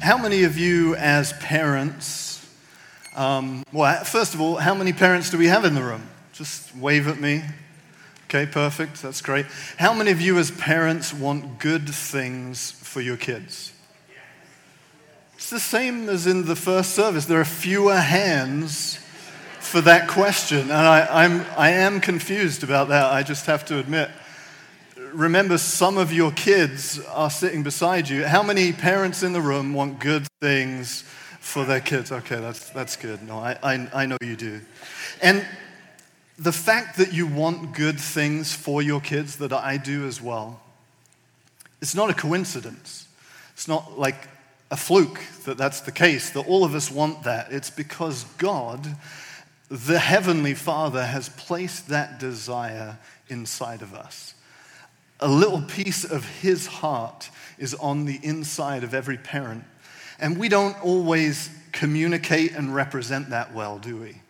How many of you, as parents, um, well, first of all, how many parents do we have in the room? Just wave at me. Okay, perfect. That's great. How many of you, as parents, want good things for your kids? It's the same as in the first service. There are fewer hands for that question, and I, I'm, I am confused about that, I just have to admit remember some of your kids are sitting beside you. How many parents in the room want good things for their kids? Okay, that's, that's good. No, I, I, I know you do. And the fact that you want good things for your kids, that I do as well, it's not a coincidence. It's not like a fluke that that's the case, that all of us want that. It's because God, the Heavenly Father, has placed that desire inside of us a little piece of his heart is on the inside of every parent. And we don't always communicate and represent that well, do we?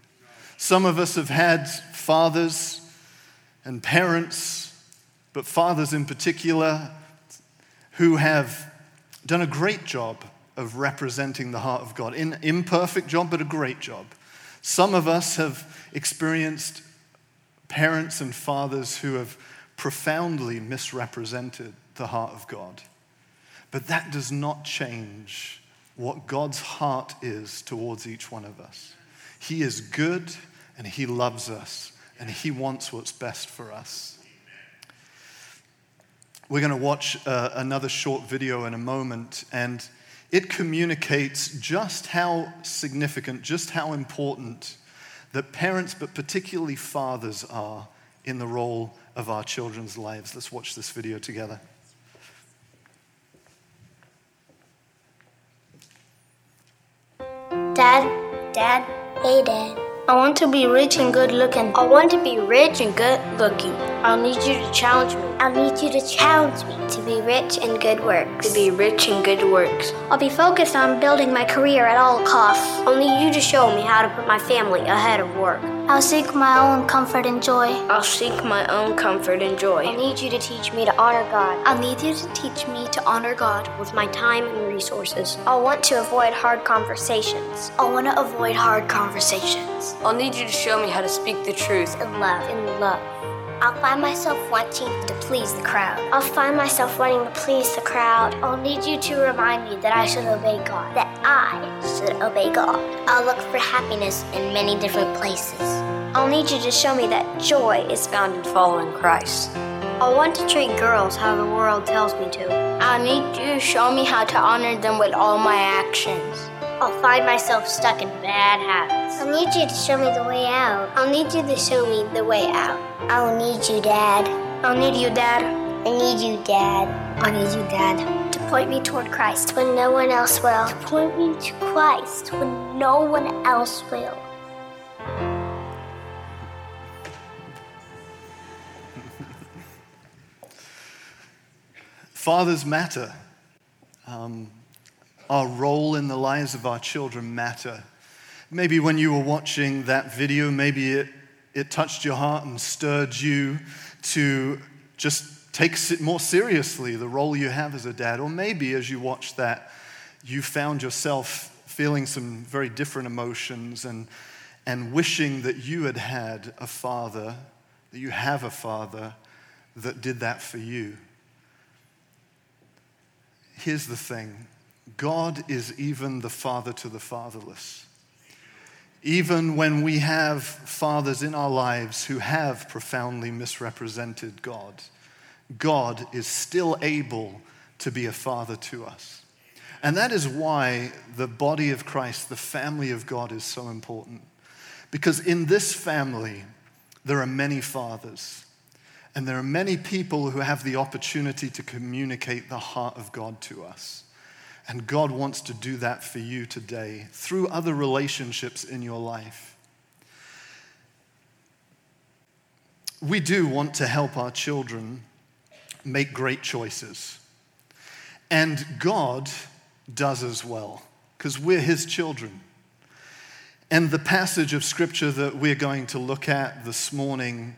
Some of us have had fathers and parents, but fathers in particular, who have done a great job of representing the heart of God. An imperfect job, but a great job. Some of us have experienced parents and fathers who have profoundly misrepresented the heart of God. But that does not change what God's heart is towards each one of us. He is good and He loves us and He wants what's best for us. We're going to watch uh, another short video in a moment, and it communicates just how significant, just how important that parents, but particularly fathers, are in the role of our children's lives. Let's watch this video together. Dad, Dad, hey, Dad. I want to be rich and good looking. I want to be rich and good looking. I'll need you to challenge me. I'll need you to challenge me to be rich in good works. To be rich in good works. I'll be focused on building my career at all costs. I'll need you to show me how to put my family ahead of work. I'll seek my own comfort and joy. I'll seek my own comfort and joy. I need you to teach me to honor God. I'll need you to teach me to honor God with my time and resources. I'll want to avoid hard conversations. I'll want to avoid hard conversations. I'll need you to show me how to speak the truth in love. In love. I'll find myself wanting to please the crowd. I'll find myself wanting to please the crowd. I'll need you to remind me that I should obey God. That I should obey God. I'll look for happiness in many different places. I'll need you to show me that joy is found in following Christ. I'll want to treat girls how the world tells me to. I'll need you to show me how to honor them with all my actions. I'll find myself stuck in bad habits. I'll need you to show me the way out. I'll need you to show me the way out. I'll need you, Dad. I'll need you, Dad. I need you, Dad. I need you, Dad. To point me toward Christ when no one else will. To point me to Christ when no one else will. Fathers matter. Um, our role in the lives of our children matter. Maybe when you were watching that video, maybe it, it touched your heart and stirred you to just take it more seriously the role you have as a dad. Or maybe as you watched that, you found yourself feeling some very different emotions and, and wishing that you had had a father, that you have a father that did that for you. Here's the thing God is even the father to the fatherless. Even when we have fathers in our lives who have profoundly misrepresented God, God is still able to be a father to us. And that is why the body of Christ, the family of God, is so important. Because in this family, there are many fathers. And there are many people who have the opportunity to communicate the heart of God to us. And God wants to do that for you today through other relationships in your life. We do want to help our children make great choices. And God does as well, because we're His children. And the passage of scripture that we're going to look at this morning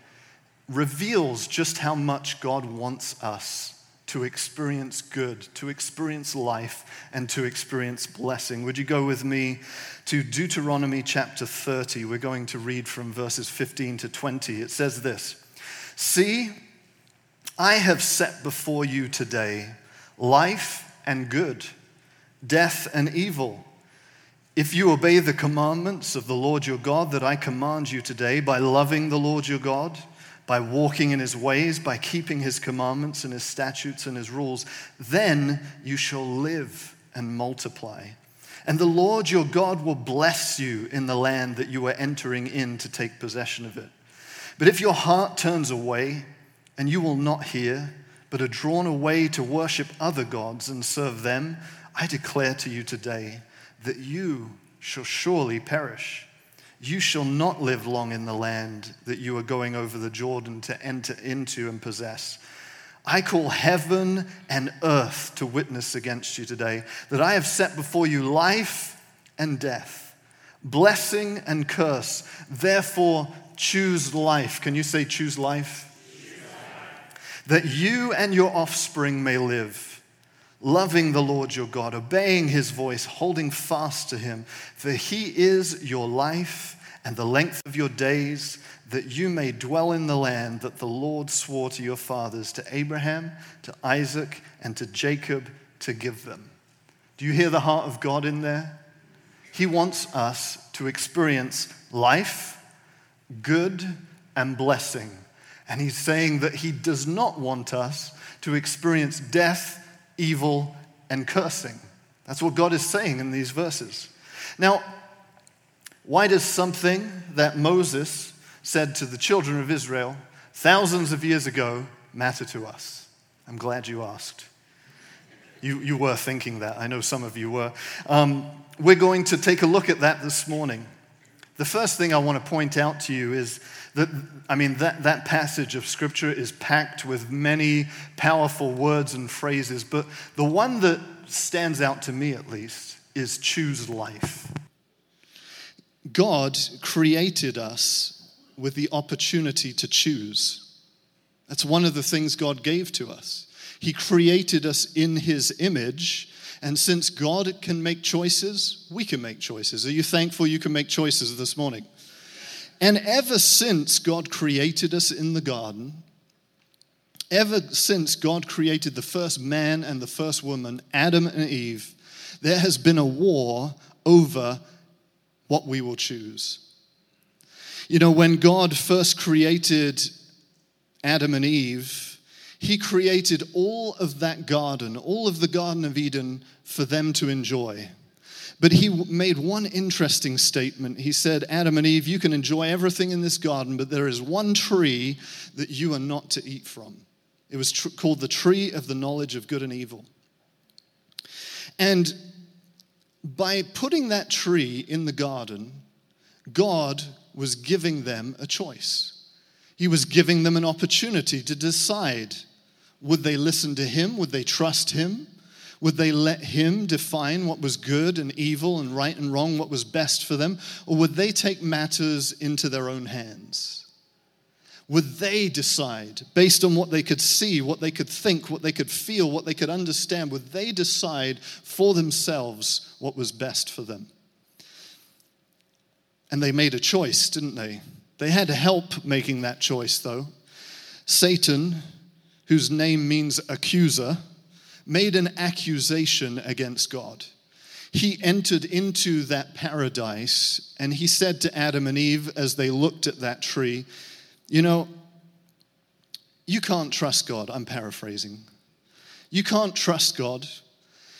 reveals just how much God wants us to experience good, to experience life, and to experience blessing. Would you go with me to Deuteronomy chapter 30? We're going to read from verses 15 to 20. It says this See, I have set before you today life and good, death and evil. If you obey the commandments of the Lord your God that I command you today by loving the Lord your God, by walking in his ways, by keeping his commandments and his statutes and his rules, then you shall live and multiply. And the Lord your God will bless you in the land that you are entering in to take possession of it. But if your heart turns away and you will not hear, but are drawn away to worship other gods and serve them, I declare to you today that you shall surely perish. You shall not live long in the land that you are going over the Jordan to enter into and possess. I call heaven and earth to witness against you today that I have set before you life and death, blessing and curse. Therefore, choose life. Can you say, choose life? That you and your offspring may live, loving the Lord your God, obeying his voice, holding fast to him. For he is your life and the length of your days, that you may dwell in the land that the Lord swore to your fathers, to Abraham, to Isaac, and to Jacob to give them. Do you hear the heart of God in there? He wants us to experience life, good, and blessing. And he's saying that he does not want us to experience death, evil, and cursing. That's what God is saying in these verses. Now, why does something that Moses said to the children of Israel thousands of years ago matter to us? I'm glad you asked. You, you were thinking that. I know some of you were. Um, we're going to take a look at that this morning. The first thing I want to point out to you is I mean, that, that passage of Scripture is packed with many powerful words and phrases, but the one that stands out to me at least is choose life. God created us with the opportunity to choose. That's one of the things God gave to us. He created us in His image, and since God can make choices, we can make choices. Are you thankful you can make choices this morning? And ever since God created us in the garden, ever since God created the first man and the first woman, Adam and Eve, there has been a war over what we will choose. You know, when God first created Adam and Eve, He created all of that garden, all of the Garden of Eden for them to enjoy. But he made one interesting statement. He said, Adam and Eve, you can enjoy everything in this garden, but there is one tree that you are not to eat from. It was tr- called the tree of the knowledge of good and evil. And by putting that tree in the garden, God was giving them a choice. He was giving them an opportunity to decide would they listen to Him? Would they trust Him? Would they let Him define what was good and evil and right and wrong, what was best for them? Or would they take matters into their own hands? would they decide, based on what they could see, what they could think, what they could feel, what they could understand, would they decide for themselves what was best for them? And they made a choice, didn't they? They had help making that choice, though. Satan, whose name means accuser, made an accusation against God. He entered into that paradise and he said to Adam and Eve as they looked at that tree, you know, you can't trust God. I'm paraphrasing. You can't trust God.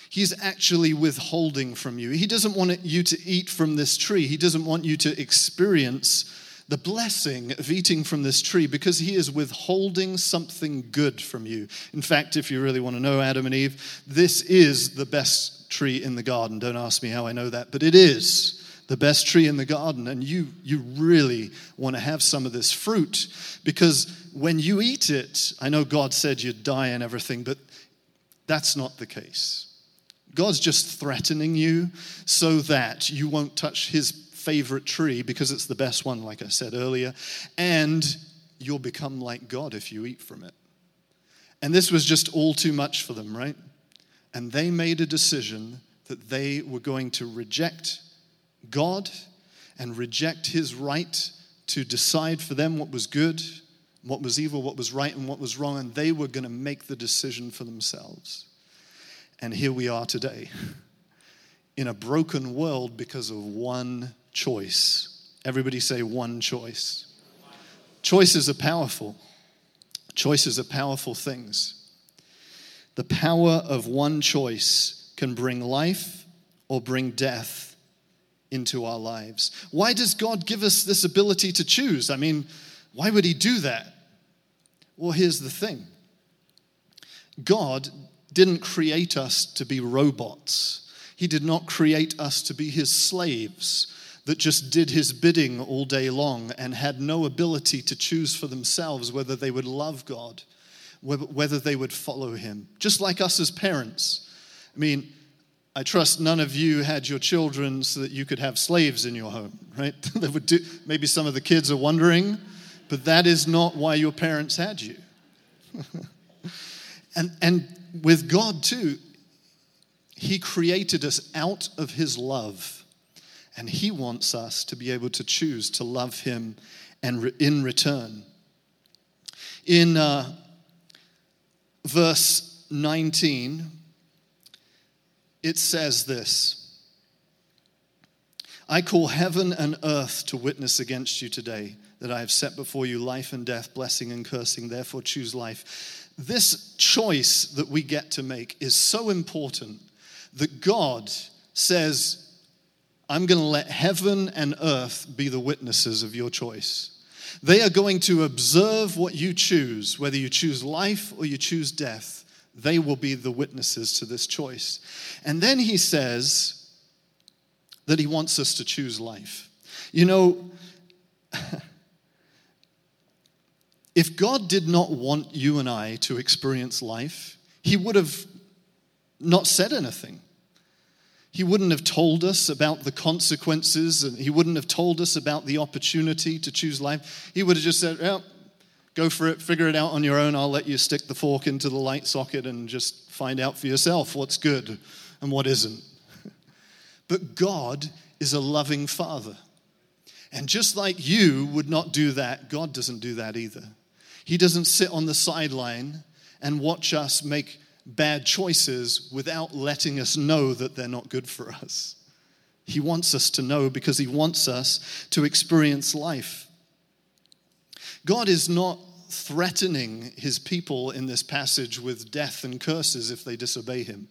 He's actually withholding from you. He doesn't want you to eat from this tree. He doesn't want you to experience the blessing of eating from this tree because he is withholding something good from you. In fact, if you really want to know Adam and Eve, this is the best tree in the garden. Don't ask me how I know that, but it is the best tree in the garden, and you, you really want to have some of this fruit because when you eat it, I know God said you'd die and everything, but that's not the case. God's just threatening you so that you won't touch his favorite tree because it's the best one, like I said earlier, and you'll become like God if you eat from it. And this was just all too much for them, right? And they made a decision that they were going to reject God and reject his right to decide for them what was good, what was evil, what was right, and what was wrong. And they were going to make the decision for themselves. And here we are today in a broken world because of one choice. Everybody say one choice. Choices are powerful. Choices are powerful things. The power of one choice can bring life or bring death into our lives. Why does God give us this ability to choose? I mean, why would He do that? Well, here's the thing God didn't create us to be robots, He did not create us to be His slaves that just did his bidding all day long and had no ability to choose for themselves whether they would love God, whether they would follow him. Just like us as parents. I mean, I trust none of you had your children so that you could have slaves in your home, right? that would do, maybe some of the kids are wondering, but that is not why your parents had you. and, and with God, too, He created us out of His love and He wants us to be able to choose to love Him and re- in return. In uh, verse 19, it says this I call heaven and earth to witness against you today that I have set before you life and death, blessing and cursing. Therefore, choose life. This choice that we get to make is so important that God says, I'm going to let heaven and earth be the witnesses of your choice. They are going to observe what you choose, whether you choose life or you choose death. They will be the witnesses to this choice. And then he says that he wants us to choose life. You know, if God did not want you and I to experience life, he would have not said anything. He wouldn't have told us about the consequences and he wouldn't have told us about the opportunity to choose life. He would have just said, well, go for it, figure it out on your own. I'll let you stick the fork into the light socket and just find out for yourself what's good and what isn't. But God is a loving father. And just like you would not do that, God doesn't do that either. He doesn't sit on the sideline and watch us make bad choices without letting us know that they're not good for us. He wants us to know because He wants us to experience life. God is not threatening His people in this passage with death and curses if they disobey Him.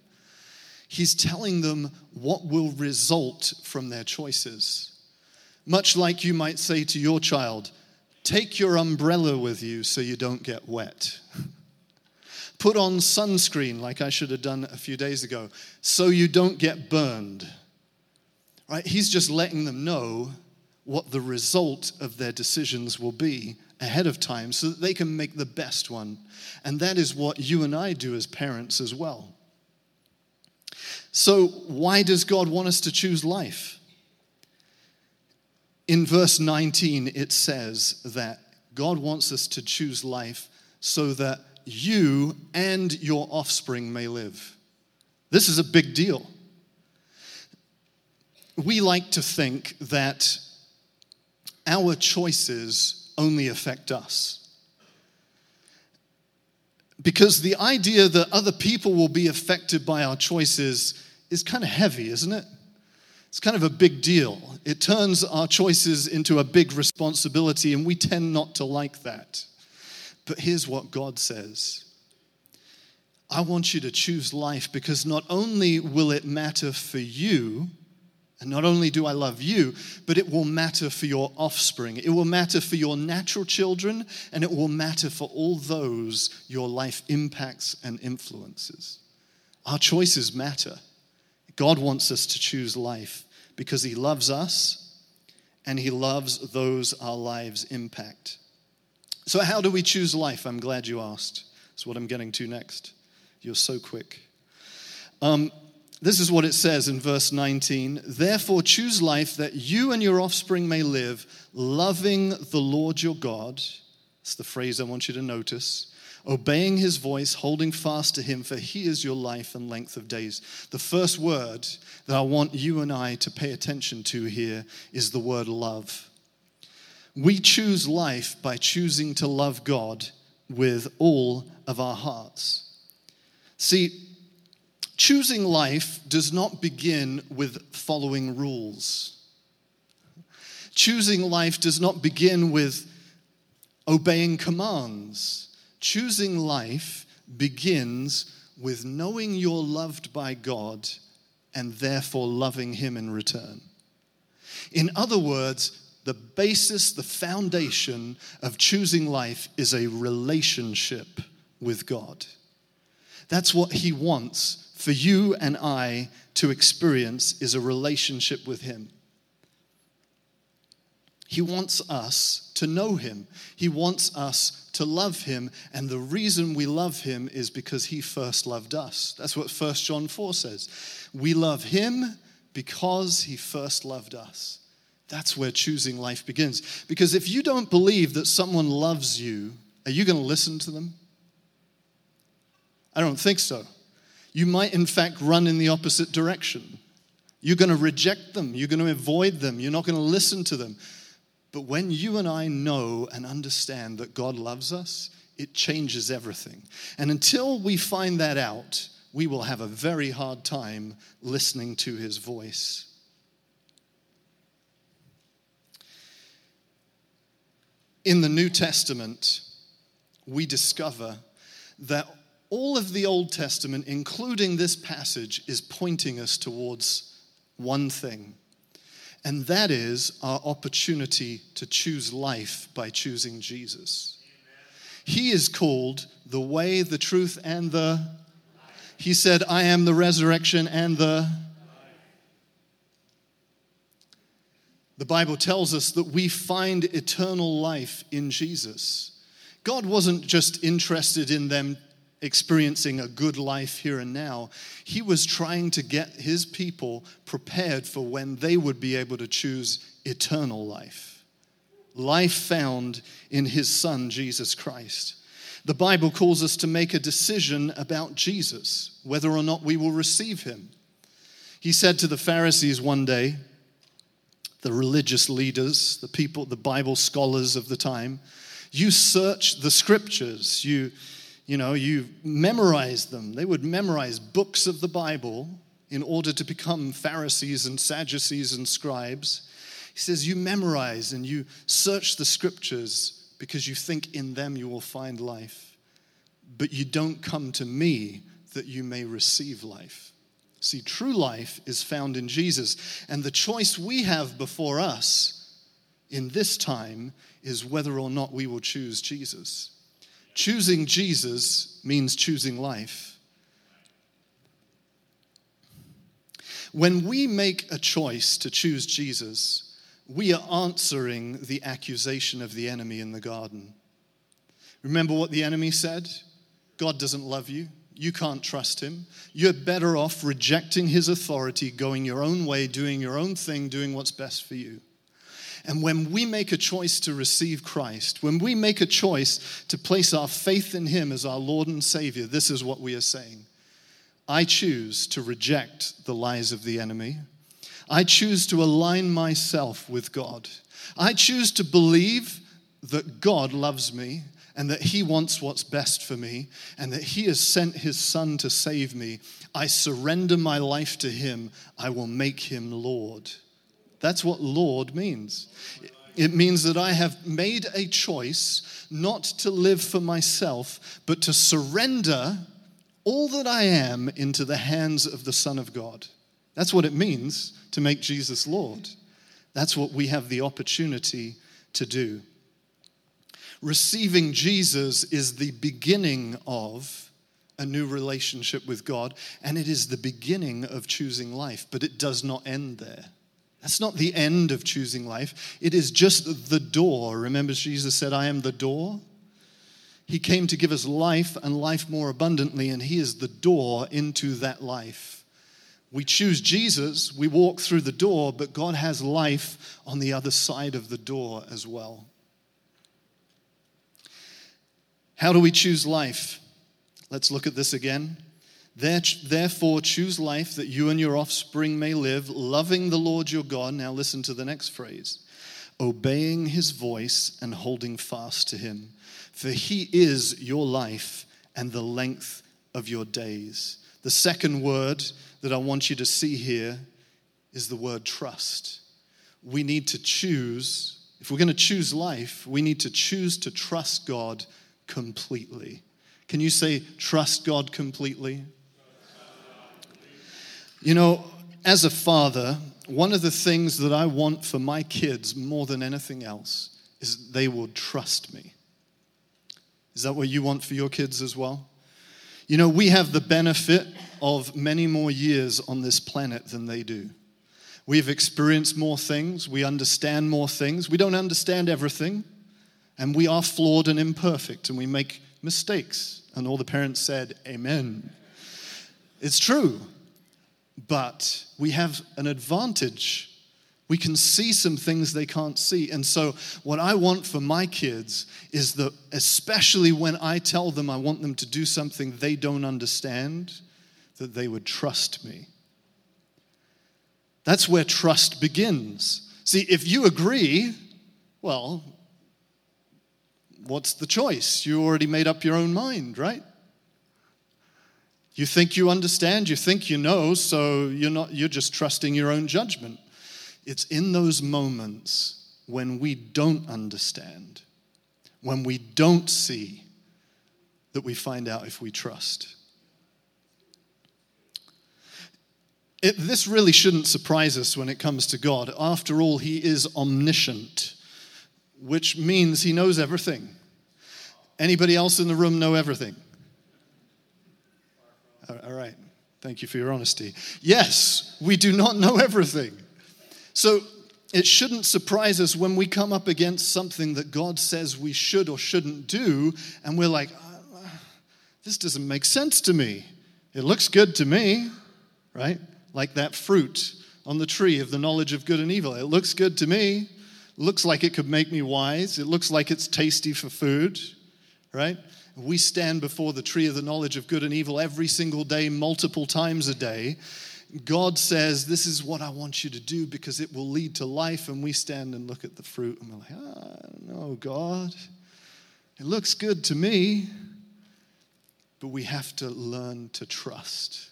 He's telling them what will result from their choices. Much like you might say to your child, Take your umbrella with you so you don't get wet. Put on sunscreen, like I should have done a few days ago, so you don't get burned. Right? He's just letting them know what the result of their decisions will be ahead of time so that they can make the best one. And that is what you and I do as parents as well. So, why does God want us to choose life? In verse 19, it says that God wants us to choose life so that you and your offspring may live. This is a big deal. We like to think that our choices only affect us. Because the idea that other people will be affected by our choices is kind of heavy, isn't it? It's kind of a big deal. It turns our choices into a big responsibility, and we tend not to like that. But here's what God says I want you to choose life because not only will it matter for you, and not only do I love you, but it will matter for your offspring. It will matter for your natural children, and it will matter for all those your life impacts and influences. Our choices matter. God wants us to choose life because He loves us and He loves those our lives impact. So, how do we choose life? I'm glad you asked. That's what I'm getting to next. You're so quick. Um, this is what it says in verse 19 Therefore, choose life that you and your offspring may live, loving the Lord your God. It's the phrase I want you to notice. obeying his voice, holding fast to him, for he is your life and length of days. The first word that I want you and I to pay attention to here is the word love. We choose life by choosing to love God with all of our hearts. See, choosing life does not begin with following rules. Choosing life does not begin with obeying commands. Choosing life begins with knowing you're loved by God and therefore loving Him in return. In other words, the basis, the foundation of choosing life is a relationship with God. That's what He wants for you and I to experience is a relationship with Him. He wants us to know Him. He wants us to love Him. And the reason we love Him is because He first loved us. That's what 1 John 4 says. We love Him because He first loved us. That's where choosing life begins. Because if you don't believe that someone loves you, are you going to listen to them? I don't think so. You might, in fact, run in the opposite direction. You're going to reject them. You're going to avoid them. You're not going to listen to them. But when you and I know and understand that God loves us, it changes everything. And until we find that out, we will have a very hard time listening to his voice. In the New Testament, we discover that all of the Old Testament, including this passage, is pointing us towards one thing and that is our opportunity to choose life by choosing Jesus. He is called the way, the truth, and the. He said, I am the resurrection and the. The Bible tells us that we find eternal life in Jesus. God wasn't just interested in them experiencing a good life here and now. He was trying to get his people prepared for when they would be able to choose eternal life. Life found in his son, Jesus Christ. The Bible calls us to make a decision about Jesus, whether or not we will receive him. He said to the Pharisees one day, the religious leaders, the people, the Bible scholars of the time, you search the scriptures, you you know, you memorize them. They would memorize books of the Bible in order to become Pharisees and Sadducees and scribes. He says, You memorize and you search the scriptures because you think in them you will find life. But you don't come to me that you may receive life. See, true life is found in Jesus. And the choice we have before us in this time is whether or not we will choose Jesus. Choosing Jesus means choosing life. When we make a choice to choose Jesus, we are answering the accusation of the enemy in the garden. Remember what the enemy said? God doesn't love you. You can't trust him. You're better off rejecting his authority, going your own way, doing your own thing, doing what's best for you. And when we make a choice to receive Christ, when we make a choice to place our faith in Him as our Lord and Savior, this is what we are saying I choose to reject the lies of the enemy. I choose to align myself with God. I choose to believe that God loves me and that He wants what's best for me and that He has sent His Son to save me. I surrender my life to Him. I will make Him Lord. That's what Lord means. It means that I have made a choice not to live for myself, but to surrender all that I am into the hands of the Son of God. That's what it means to make Jesus Lord. That's what we have the opportunity to do. Receiving Jesus is the beginning of a new relationship with God, and it is the beginning of choosing life, but it does not end there. That's not the end of choosing life. It is just the door. Remember, Jesus said, I am the door. He came to give us life and life more abundantly, and He is the door into that life. We choose Jesus, we walk through the door, but God has life on the other side of the door as well. How do we choose life? Let's look at this again. Therefore, choose life that you and your offspring may live, loving the Lord your God. Now, listen to the next phrase obeying his voice and holding fast to him. For he is your life and the length of your days. The second word that I want you to see here is the word trust. We need to choose, if we're going to choose life, we need to choose to trust God completely. Can you say, trust God completely? You know, as a father, one of the things that I want for my kids more than anything else is they will trust me. Is that what you want for your kids as well? You know, we have the benefit of many more years on this planet than they do. We've experienced more things, we understand more things. We don't understand everything, and we are flawed and imperfect, and we make mistakes. And all the parents said, Amen. It's true. But we have an advantage. We can see some things they can't see. And so, what I want for my kids is that, especially when I tell them I want them to do something they don't understand, that they would trust me. That's where trust begins. See, if you agree, well, what's the choice? You already made up your own mind, right? You think you understand, you think you know, so you're not you're just trusting your own judgment. It's in those moments when we don't understand, when we don't see that we find out if we trust. It, this really shouldn't surprise us when it comes to God. After all, He is omniscient, which means He knows everything. Anybody else in the room know everything? All right. Thank you for your honesty. Yes, we do not know everything. So it shouldn't surprise us when we come up against something that God says we should or shouldn't do, and we're like, uh, this doesn't make sense to me. It looks good to me, right? Like that fruit on the tree of the knowledge of good and evil. It looks good to me. looks like it could make me wise. It looks like it's tasty for food, right? we stand before the tree of the knowledge of good and evil every single day, multiple times a day, God says, This is what I want you to do because it will lead to life. And we stand and look at the fruit and we're like, Ah, God. It looks good to me. But we have to learn to trust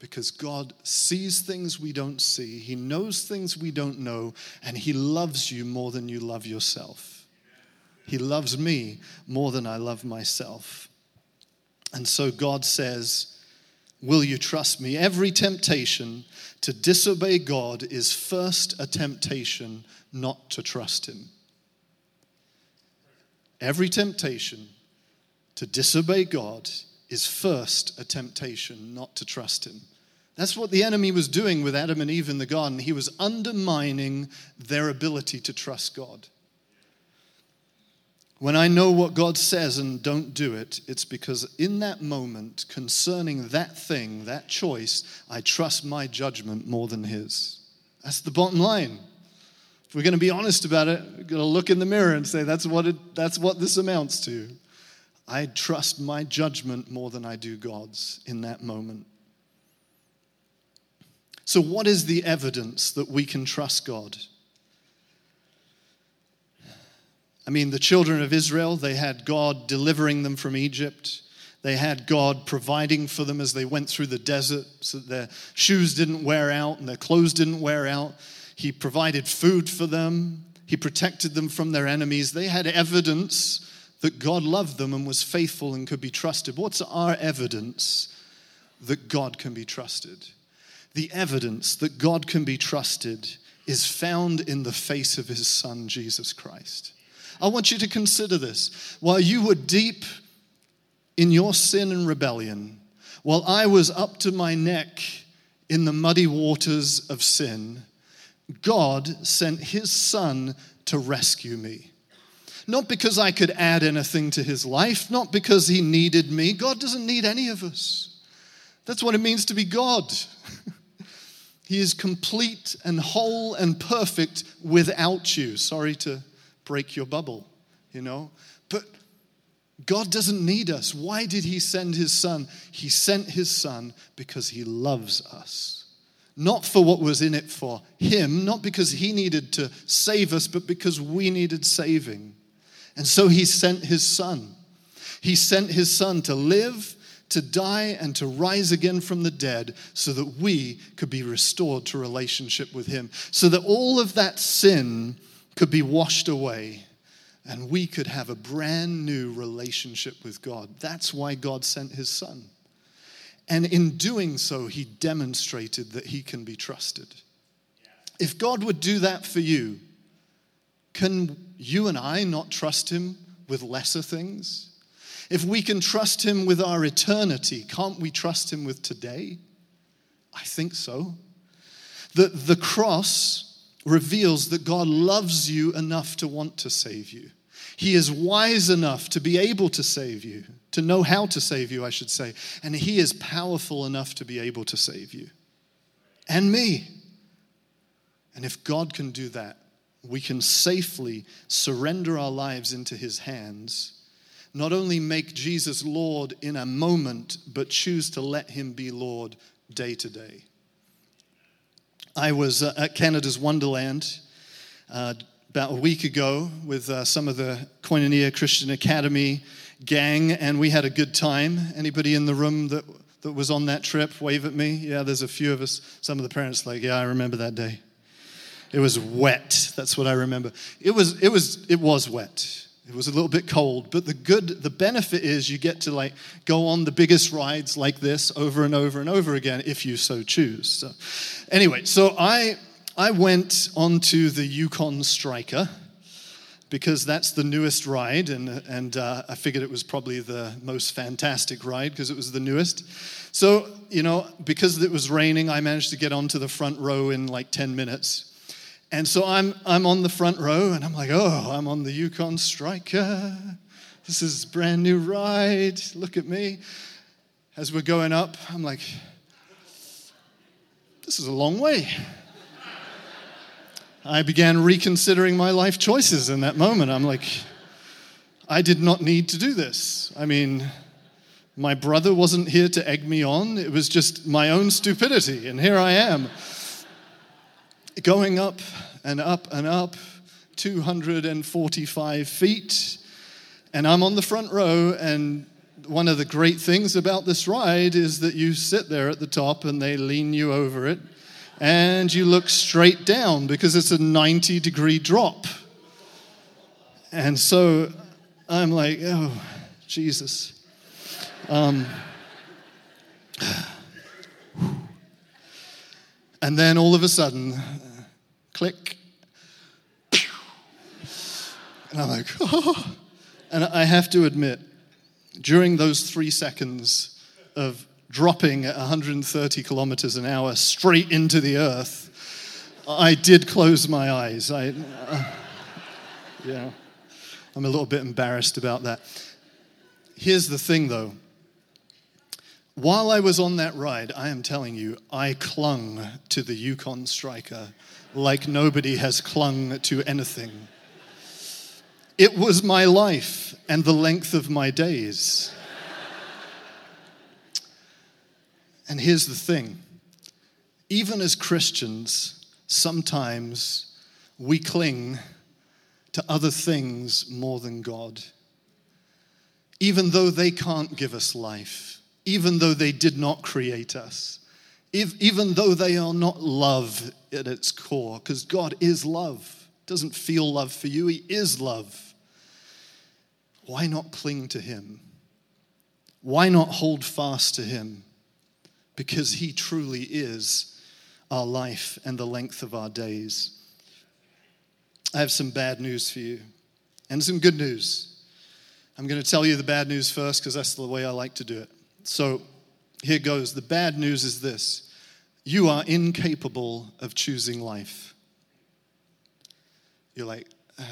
because God sees things we don't see, He knows things we don't know, and He loves you more than you love yourself. He loves me more than I love myself. And so God says, Will you trust me? Every temptation to disobey God is first a temptation not to trust Him. Every temptation to disobey God is first a temptation not to trust Him. That's what the enemy was doing with Adam and Eve in the garden. He was undermining their ability to trust God. When I know what God says and don't do it, it's because in that moment, concerning that thing, that choice, I trust my judgment more than His. That's the bottom line. If we're going to be honest about it, we're going to look in the mirror and say, that's what, it, that's what this amounts to. I trust my judgment more than I do God's in that moment. So, what is the evidence that we can trust God? I mean, the children of Israel, they had God delivering them from Egypt. They had God providing for them as they went through the desert so that their shoes didn't wear out and their clothes didn't wear out. He provided food for them, He protected them from their enemies. They had evidence that God loved them and was faithful and could be trusted. What's our evidence that God can be trusted? The evidence that God can be trusted is found in the face of His Son, Jesus Christ. I want you to consider this. While you were deep in your sin and rebellion, while I was up to my neck in the muddy waters of sin, God sent his son to rescue me. Not because I could add anything to his life, not because he needed me. God doesn't need any of us. That's what it means to be God. he is complete and whole and perfect without you. Sorry to break your bubble, you know. But God doesn't need us. Why did He send His Son? He sent His Son because He loves us. Not for what was in it for Him, not because He needed to save us, but because we needed saving. And so He sent His Son. He sent His Son to live, to die, and to rise again from the dead so that we could be restored to relationship with Him, so that all of that sin could be washed away and we could have a brand new relationship with God. That's why God sent his son. And in doing so, he demonstrated that he can be trusted. If God would do that for you, can you and I not trust him with lesser things? If we can trust him with our eternity, can't we trust him with today? I think so. The, the cross reveals that God loves you enough to want to save you. He is wise enough to be able to save you, to know how to save you, I should say. And He is powerful enough to be able to save you and me. And if God can do that, we can safely surrender our lives into His hands. Not only make Jesus Lord in a moment, but choose to let Him be Lord day to day. I was uh, at Canada's Wonderland uh, about a week ago with uh, some of the Koinonia Christian Academy gang, and we had a good time. Anybody in the room that, that was on that trip, wave at me. Yeah, there's a few of us. Some of the parents like, yeah, I remember that day. It was wet. That's what I remember. It was, it was, it was wet. It was a little bit cold, but the good, the benefit is you get to like go on the biggest rides like this over and over and over again if you so choose. So, anyway, so I I went onto the Yukon Striker because that's the newest ride, and, and uh, I figured it was probably the most fantastic ride because it was the newest. So, you know, because it was raining, I managed to get onto the front row in like 10 minutes. And so I'm, I'm on the front row and I'm like, oh, I'm on the Yukon Striker. This is brand new ride. Look at me. As we're going up, I'm like, this is a long way. I began reconsidering my life choices in that moment. I'm like, I did not need to do this. I mean, my brother wasn't here to egg me on, it was just my own stupidity. And here I am going up and up and up, 245 feet. And I'm on the front row. And one of the great things about this ride is that you sit there at the top and they lean you over it. And you look straight down because it's a 90 degree drop. And so I'm like, oh, Jesus. Um, and then all of a sudden, click. And I'm like, oh. And I have to admit, during those three seconds of dropping at 130 kilometers an hour straight into the earth, I did close my eyes. I, uh, yeah, I'm a little bit embarrassed about that. Here's the thing though. While I was on that ride, I am telling you, I clung to the Yukon Striker like nobody has clung to anything. It was my life and the length of my days. and here's the thing even as Christians, sometimes we cling to other things more than God. Even though they can't give us life, even though they did not create us, if, even though they are not love at its core, because God is love. Doesn't feel love for you, He is love. Why not cling to Him? Why not hold fast to Him? Because He truly is our life and the length of our days. I have some bad news for you and some good news. I'm going to tell you the bad news first because that's the way I like to do it. So, here goes. The bad news is this you are incapable of choosing life. You're like, uh,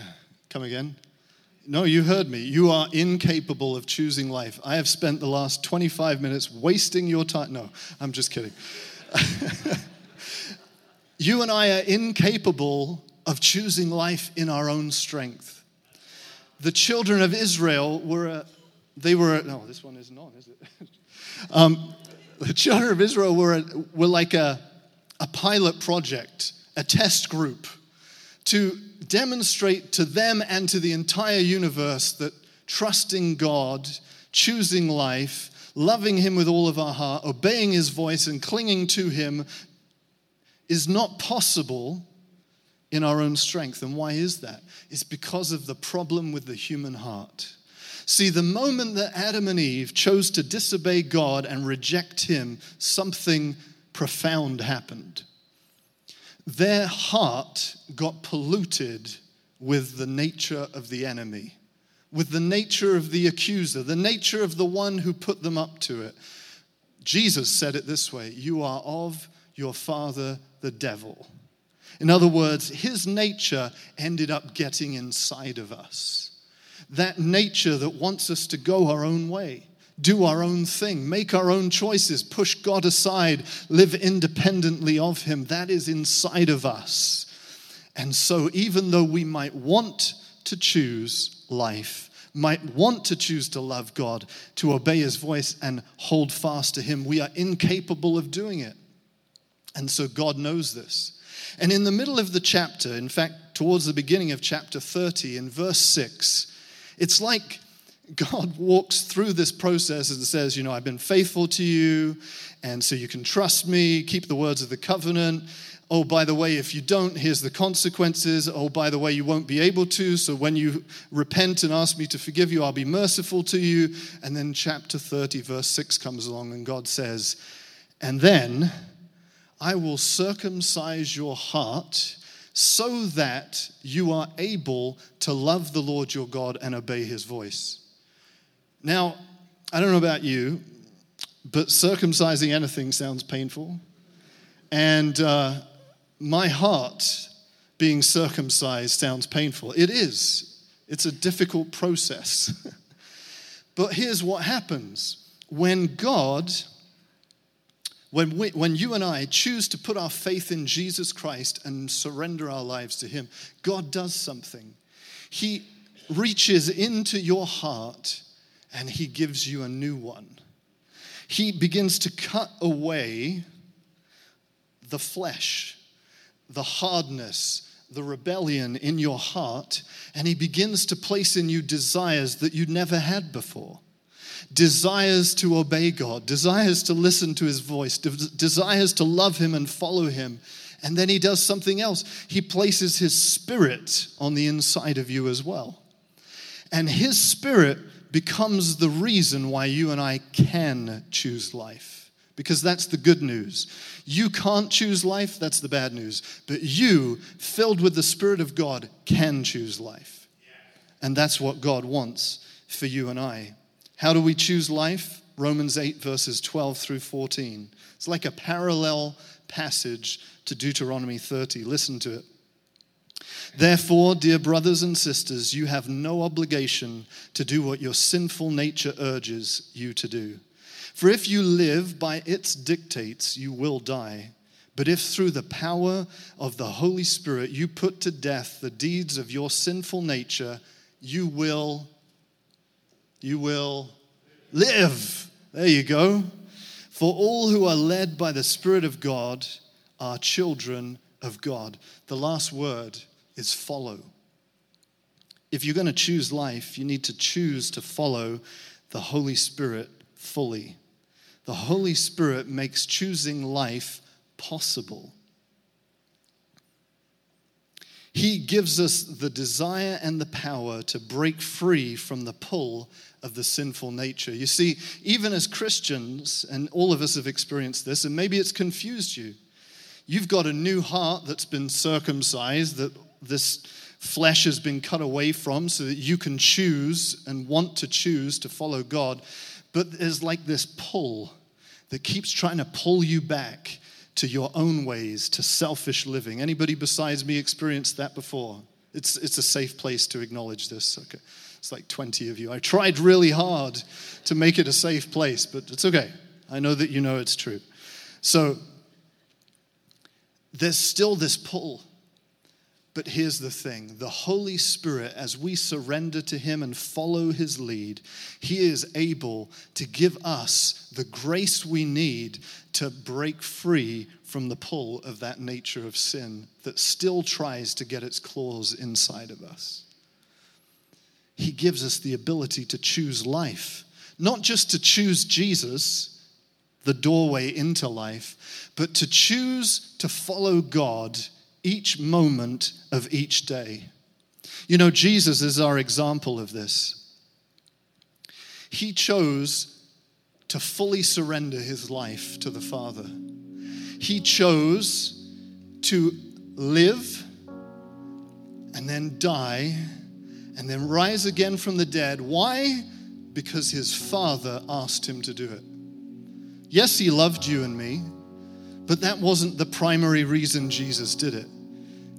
come again? No, you heard me. You are incapable of choosing life. I have spent the last 25 minutes wasting your time. No, I'm just kidding. you and I are incapable of choosing life in our own strength. The children of Israel were a they were, no, this one isn't on, is it? um, the children of Israel were, were like a, a pilot project, a test group to demonstrate to them and to the entire universe that trusting God, choosing life, loving Him with all of our heart, obeying His voice, and clinging to Him is not possible in our own strength. And why is that? It's because of the problem with the human heart. See, the moment that Adam and Eve chose to disobey God and reject Him, something profound happened. Their heart got polluted with the nature of the enemy, with the nature of the accuser, the nature of the one who put them up to it. Jesus said it this way You are of your father, the devil. In other words, his nature ended up getting inside of us that nature that wants us to go our own way, do our own thing, make our own choices, push God aside, live independently of Him. That is inside of us. And so, even though we might want to choose life, might want to choose to love God, to obey His voice, and hold fast to Him, we are incapable of doing it. And so, God knows this. And in the middle of the chapter, in fact, towards the beginning of chapter 30, in verse 6, it's like God walks through this process and says, You know, I've been faithful to you, and so you can trust me, keep the words of the covenant. Oh, by the way, if you don't, here's the consequences. Oh, by the way, you won't be able to. So when you repent and ask me to forgive you, I'll be merciful to you. And then chapter 30, verse 6 comes along, and God says, And then I will circumcise your heart so that you are able to love the Lord your God and obey his voice. Now, I don't know about you, but circumcising anything sounds painful. And uh, my heart being circumcised sounds painful. It is, it's a difficult process. but here's what happens when God when, we, when you and I choose to put our faith in Jesus Christ and surrender our lives to Him, God does something. He reaches into your heart and He gives you a new one. He begins to cut away the flesh, the hardness, the rebellion in your heart, and He begins to place in you desires that you never had before desires to obey God, desires to listen to his voice, desires to love him and follow him. And then he does something else. He places his spirit on the inside of you as well. And his spirit becomes the reason why you and I can choose life. Because that's the good news. You can't choose life, that's the bad news. But you, filled with the Spirit of God, can choose life. And that's what God wants for you and I. How do we choose life? Romans 8, verses 12 through 14. It's like a parallel passage to Deuteronomy 30. Listen to it. Therefore, dear brothers and sisters, you have no obligation to do what your sinful nature urges you to do. For if you live by its dictates, you will die. But if through the power of the Holy Spirit you put to death the deeds of your sinful nature, you will you will live. There you go. For all who are led by the Spirit of God are children of God. The last word is follow. If you're going to choose life, you need to choose to follow the Holy Spirit fully. The Holy Spirit makes choosing life possible. He gives us the desire and the power to break free from the pull of the sinful nature. You see, even as Christians, and all of us have experienced this, and maybe it's confused you. You've got a new heart that's been circumcised, that this flesh has been cut away from, so that you can choose and want to choose to follow God. But there's like this pull that keeps trying to pull you back to your own ways, to selfish living. Anybody besides me experienced that before? It's, it's a safe place to acknowledge this. Okay. It's like 20 of you. I tried really hard to make it a safe place, but it's okay. I know that you know it's true. So there's still this pull. But here's the thing the Holy Spirit, as we surrender to Him and follow His lead, He is able to give us the grace we need to break free from the pull of that nature of sin that still tries to get its claws inside of us. He gives us the ability to choose life, not just to choose Jesus, the doorway into life, but to choose to follow God each moment of each day. You know, Jesus is our example of this. He chose to fully surrender his life to the Father. He chose to live and then die and then rise again from the dead. Why? Because his Father asked him to do it. Yes, he loved you and me, but that wasn't the primary reason Jesus did it.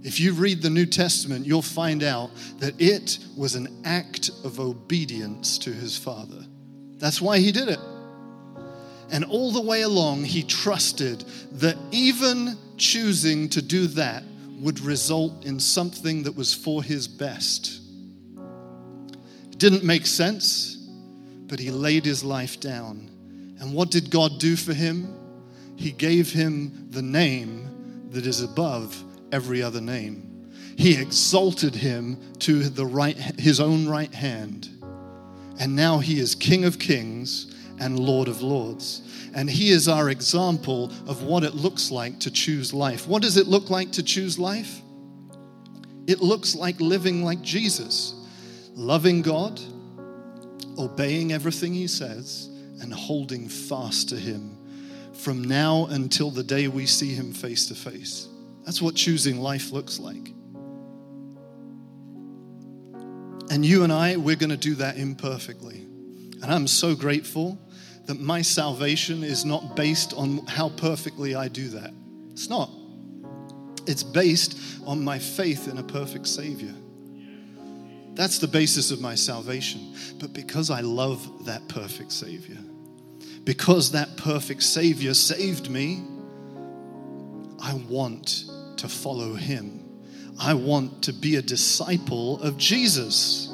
If you read the New Testament, you'll find out that it was an act of obedience to his Father. That's why he did it. And all the way along, he trusted that even choosing to do that would result in something that was for his best. It didn't make sense, but he laid his life down. And what did God do for him? He gave him the name that is above every other name. He exalted him to the right, his own right hand. And now he is King of kings and Lord of lords. And he is our example of what it looks like to choose life. What does it look like to choose life? It looks like living like Jesus, loving God, obeying everything he says, and holding fast to him from now until the day we see him face to face. That's what choosing life looks like. And you and I, we're going to do that imperfectly. And I'm so grateful that my salvation is not based on how perfectly I do that. It's not. It's based on my faith in a perfect Savior. That's the basis of my salvation. But because I love that perfect Savior, because that perfect Savior saved me, I want to follow him. I want to be a disciple of Jesus.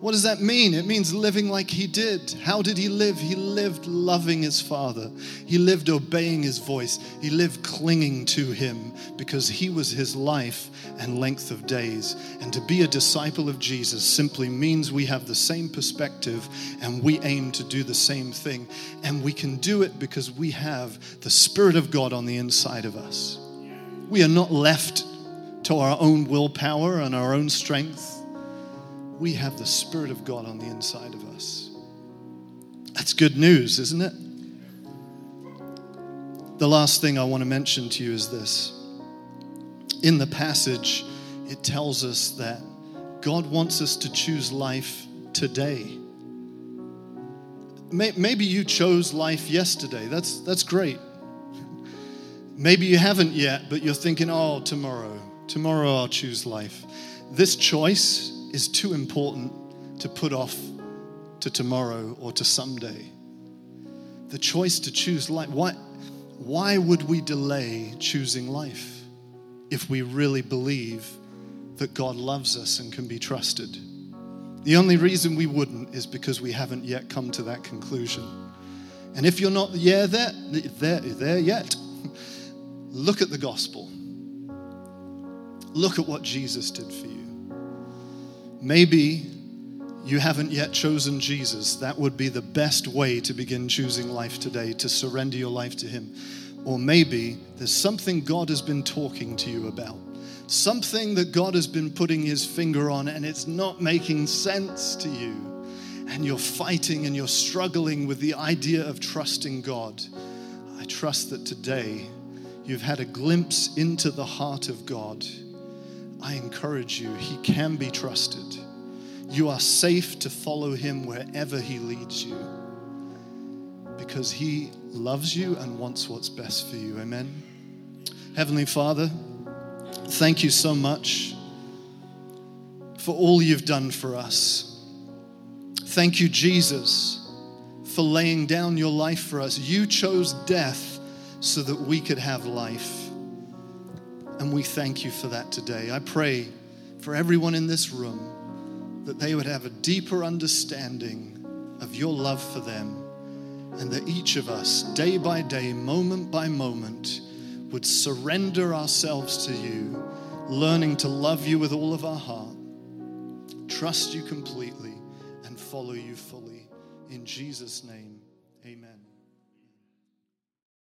What does that mean? It means living like he did. How did he live? He lived loving his father. He lived obeying his voice. He lived clinging to him because he was his life and length of days. And to be a disciple of Jesus simply means we have the same perspective and we aim to do the same thing. And we can do it because we have the Spirit of God on the inside of us. We are not left to our own willpower and our own strength. We have the Spirit of God on the inside of us. That's good news, isn't it? The last thing I want to mention to you is this. In the passage, it tells us that God wants us to choose life today. Maybe you chose life yesterday. That's, that's great. Maybe you haven't yet, but you're thinking, oh, tomorrow. Tomorrow I'll choose life. This choice is too important to put off to tomorrow or to someday. The choice to choose life. Why, why would we delay choosing life if we really believe that God loves us and can be trusted? The only reason we wouldn't is because we haven't yet come to that conclusion. And if you're not yeah, there, there, there yet, Look at the gospel. Look at what Jesus did for you. Maybe you haven't yet chosen Jesus. That would be the best way to begin choosing life today, to surrender your life to Him. Or maybe there's something God has been talking to you about, something that God has been putting His finger on, and it's not making sense to you. And you're fighting and you're struggling with the idea of trusting God. I trust that today you've had a glimpse into the heart of God, I encourage you, He can be trusted. You are safe to follow Him wherever He leads you because He loves you and wants what's best for you. Amen. Heavenly Father, thank you so much for all you've done for us. Thank you, Jesus, for laying down your life for us. You chose death so that we could have life. And we thank you for that today. I pray for everyone in this room that they would have a deeper understanding of your love for them and that each of us, day by day, moment by moment, would surrender ourselves to you, learning to love you with all of our heart, trust you completely, and follow you fully. In Jesus' name, amen.